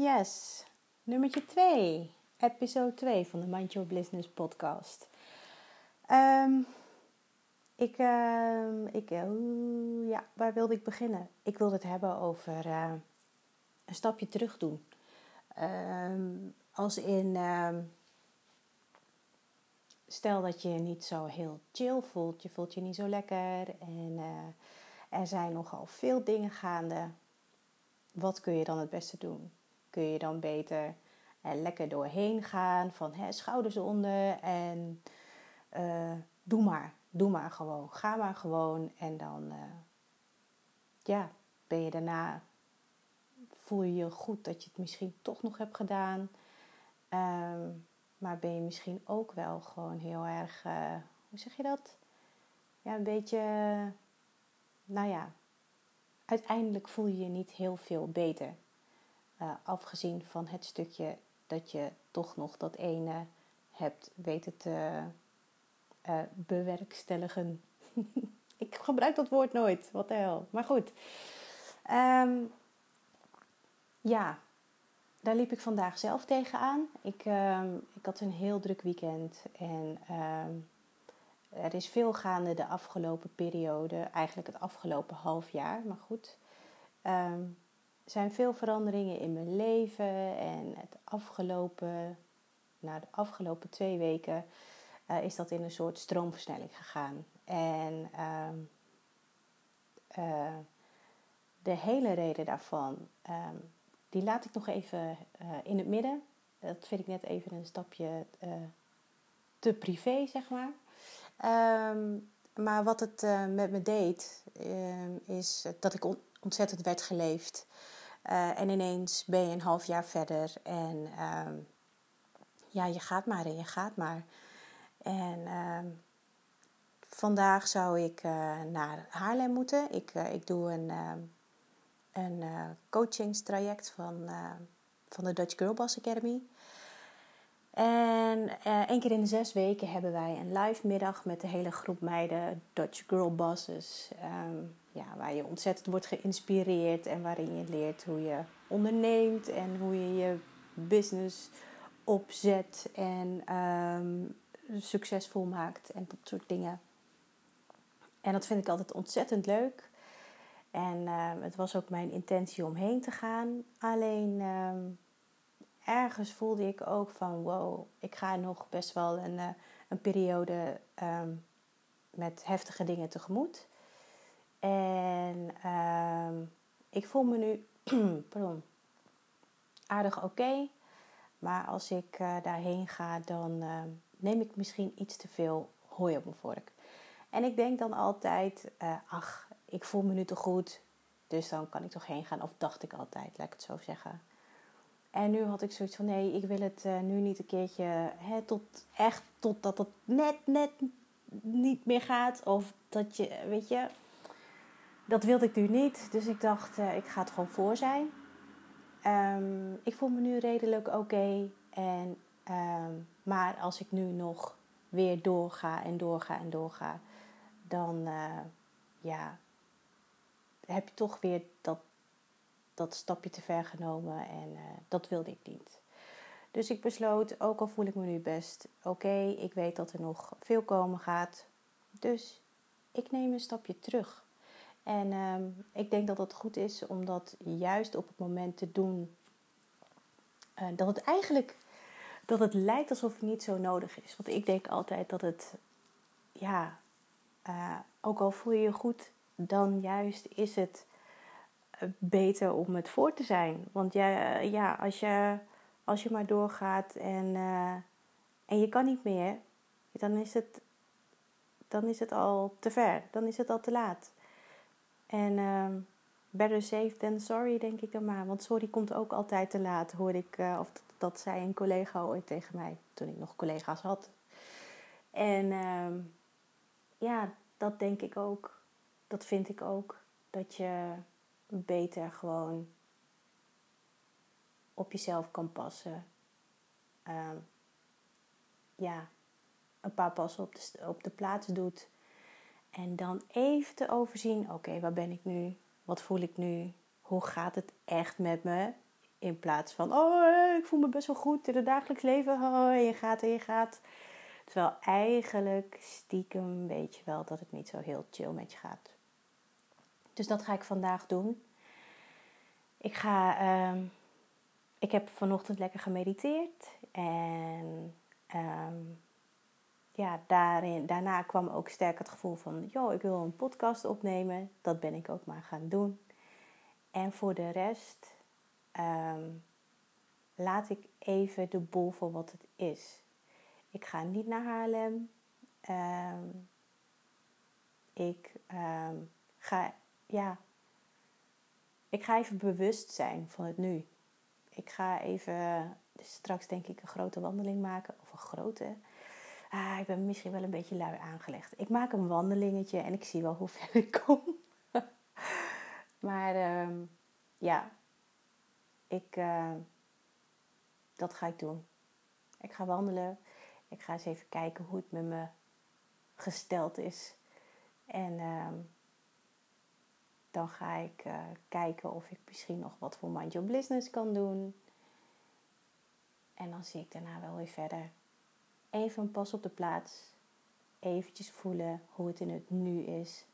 Yes, nummertje 2, episode 2 van de Mind Your Business podcast. Ehm, ik, uh, ik uh, ja, waar wilde ik beginnen? Ik wilde het hebben over uh, een stapje terug doen. Ehm, als in, ehm, stel dat je je niet zo heel chill voelt, je voelt je niet zo lekker en eh, er zijn nogal veel dingen gaande. Wat kun je dan het beste doen? Kun je dan beter er lekker doorheen gaan. Van hè, schouders onder en uh, doe maar. Doe maar gewoon. Ga maar gewoon. En dan uh, ja, ben je daarna, voel je je goed dat je het misschien toch nog hebt gedaan. Um, maar ben je misschien ook wel gewoon heel erg, hoe zeg je dat? Ja, een beetje, nou ja, uiteindelijk voel je je niet heel veel beter. Uh, afgezien van het stukje dat je toch nog dat ene hebt weten te uh, bewerkstelligen. ik gebruik dat woord nooit, wat de hel. Maar goed. Um, ja, daar liep ik vandaag zelf tegenaan. Ik, um, ik had een heel druk weekend en um, er is veel gaande de afgelopen periode, eigenlijk het afgelopen half jaar, maar goed. Zijn veel veranderingen in mijn leven en het afgelopen, nou de afgelopen twee weken uh, is dat in een soort stroomversnelling gegaan. En uh, uh, de hele reden daarvan, um, die laat ik nog even uh, in het midden. Dat vind ik net even een stapje te privé, zeg maar. Um, maar wat het met me deed, is dat ik ontzettend werd geleefd. Uh, en ineens ben je een half jaar verder en uh, ja, je gaat maar en je gaat maar. En uh, vandaag zou ik naar Haarlem moeten. Ik, ik doe een, een coachingstraject van, van de Dutch Girl Boss Academy. En één keer in de zes weken hebben wij een live middag met de hele groep meiden, Dutch Girl Bosses. Um, ja, waar je ontzettend wordt geïnspireerd en waarin je leert hoe je onderneemt en hoe je je business opzet en um, succesvol maakt en dat soort dingen. En dat vind ik altijd ontzettend leuk. En uh, het was ook mijn intentie om heen te gaan. Alleen ergens voelde ik ook van wow, ik ga nog best wel een, uh, een periode um, met heftige dingen tegemoet. En uh, ik voel me nu pardon, aardig oké. Maar als ik uh, daarheen ga, dan uh, neem ik misschien iets te veel hooi op mijn vork. En ik denk dan altijd, uh, ach, ik voel me nu te goed. Dus dan kan ik toch heen gaan. Of dacht ik altijd, laat ik het zo zeggen. En nu had ik zoiets van, nee, ik wil het nu niet een keertje, hè, tot echt totdat het net, net niet meer gaat. Of dat je, weet je, dat wilde ik nu niet, dus ik dacht, uh, ik ga het gewoon voor zijn. Um, ik voel me nu redelijk oké. En, um, maar als ik nu nog weer doorga en doorga en doorga, dan uh, ja, heb je toch weer dat, dat stapje te ver genomen en uh, dat wilde ik niet. Dus ik besloot, ook al voel ik me nu best oké, ik weet dat er nog veel komen gaat. Dus ik neem een stapje terug. En um, ik denk dat het goed is om dat juist op het moment te doen. Uh, dat het eigenlijk dat het lijkt alsof het niet zo nodig is. Want ik denk altijd dat het, ja, uh, ook al voel je je goed, dan juist is het eh, beter om het voor te zijn. Want ja, ja als, je, als je maar doorgaat en, uh, en je kan niet meer, dan is, het, dan is het al te ver. Dan is het al te laat. En uh, better safe than sorry, denk ik dan maar. Want sorry komt ook altijd te laat, hoorde ik. Uh, of dat, dat, zei een collega ooit tegen mij, toen ik nog collega's had. En uh, ja, dat denk ik ook. Dat vind ik ook. Dat je beter gewoon op jezelf kan passen. Ehm, ja, een paar passen op de, op de plaats doet en dan even te overzien, oké, waar ben ik nu? Wat voel ik nu? Hoe gaat het echt met me? In plaats van, oh, ik voel me best wel goed in het dagelijks leven. Oh, je gaat en je gaat. Terwijl eigenlijk stiekem weet je wel dat het niet zo heel chill met je gaat. Dus dat ga ik vandaag doen. Ik ga, ehm, ik heb vanochtend lekker gemediteerd en ehm, ja, daarin, daarna kwam ook sterk het gevoel van, joh, ik wil een podcast opnemen. Dat ben ik ook maar gaan doen. En voor de rest ehm, laat ik even de boel voor wat het is. Ik ga niet naar Haarlem. ik ga, ja, ik ga even bewust zijn van het nu. Ik ga even dus straks denk ik een grote wandeling maken. Of een grote. Ah, ik ben misschien wel een beetje lui aangelegd. Ik maak een wandelingetje en ik zie wel hoe ver ik kom. maar ehm, ja, ik, uh, dat ga ik doen. Ik ga wandelen. Ik ga eens even kijken hoe het met me gesteld is. En uh, dan ga ik uh, kijken of ik misschien nog wat voor Mind Your Business kan doen. En dan zie ik daarna wel weer verder. Even een pas op de plaats. Eventjes voelen hoe het in het nu is.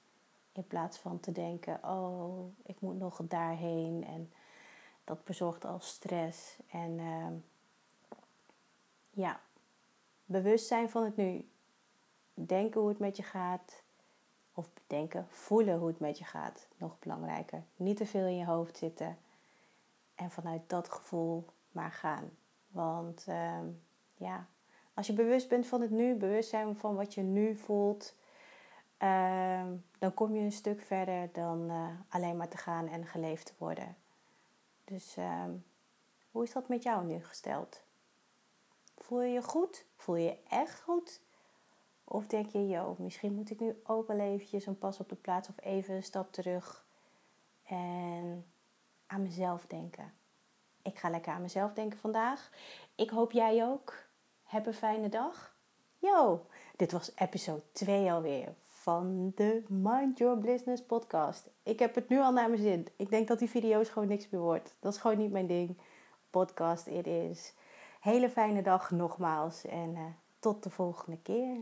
In plaats van te denken, oh, ik moet nog daarheen. En dat bezorgt al stress. En uh, ja, bewust zijn van het nu. Denken hoe het met je gaat. Of bedenken, voelen hoe het met je gaat. Nog belangrijker. Niet te veel in je hoofd zitten. En vanuit dat gevoel maar gaan. Want uh, ja, als je bewust bent van het nu, bewust zijn van wat je nu voelt, uh, dan kom je een stuk verder dan uh, alleen maar te gaan en geleefd te worden. Dus ehm, hoe is dat met jou nu gesteld? Voel je je goed? Voel je je echt goed? Of denk je, joh, misschien moet ik nu ook wel eventjes een pas op de plaats of even een stap terug en aan mezelf denken. Ik ga lekker aan mezelf denken vandaag. Ik hoop jij ook. Heb een fijne dag. Yo, dit was episode 2 alweer van de Mind Your Business podcast. Ik heb het nu al naar mijn zin. Ik denk dat die video's gewoon niks meer wordt. Dat is gewoon niet mijn ding. Podcast, it is. Hele fijne dag nogmaals en uh, tot de volgende keer.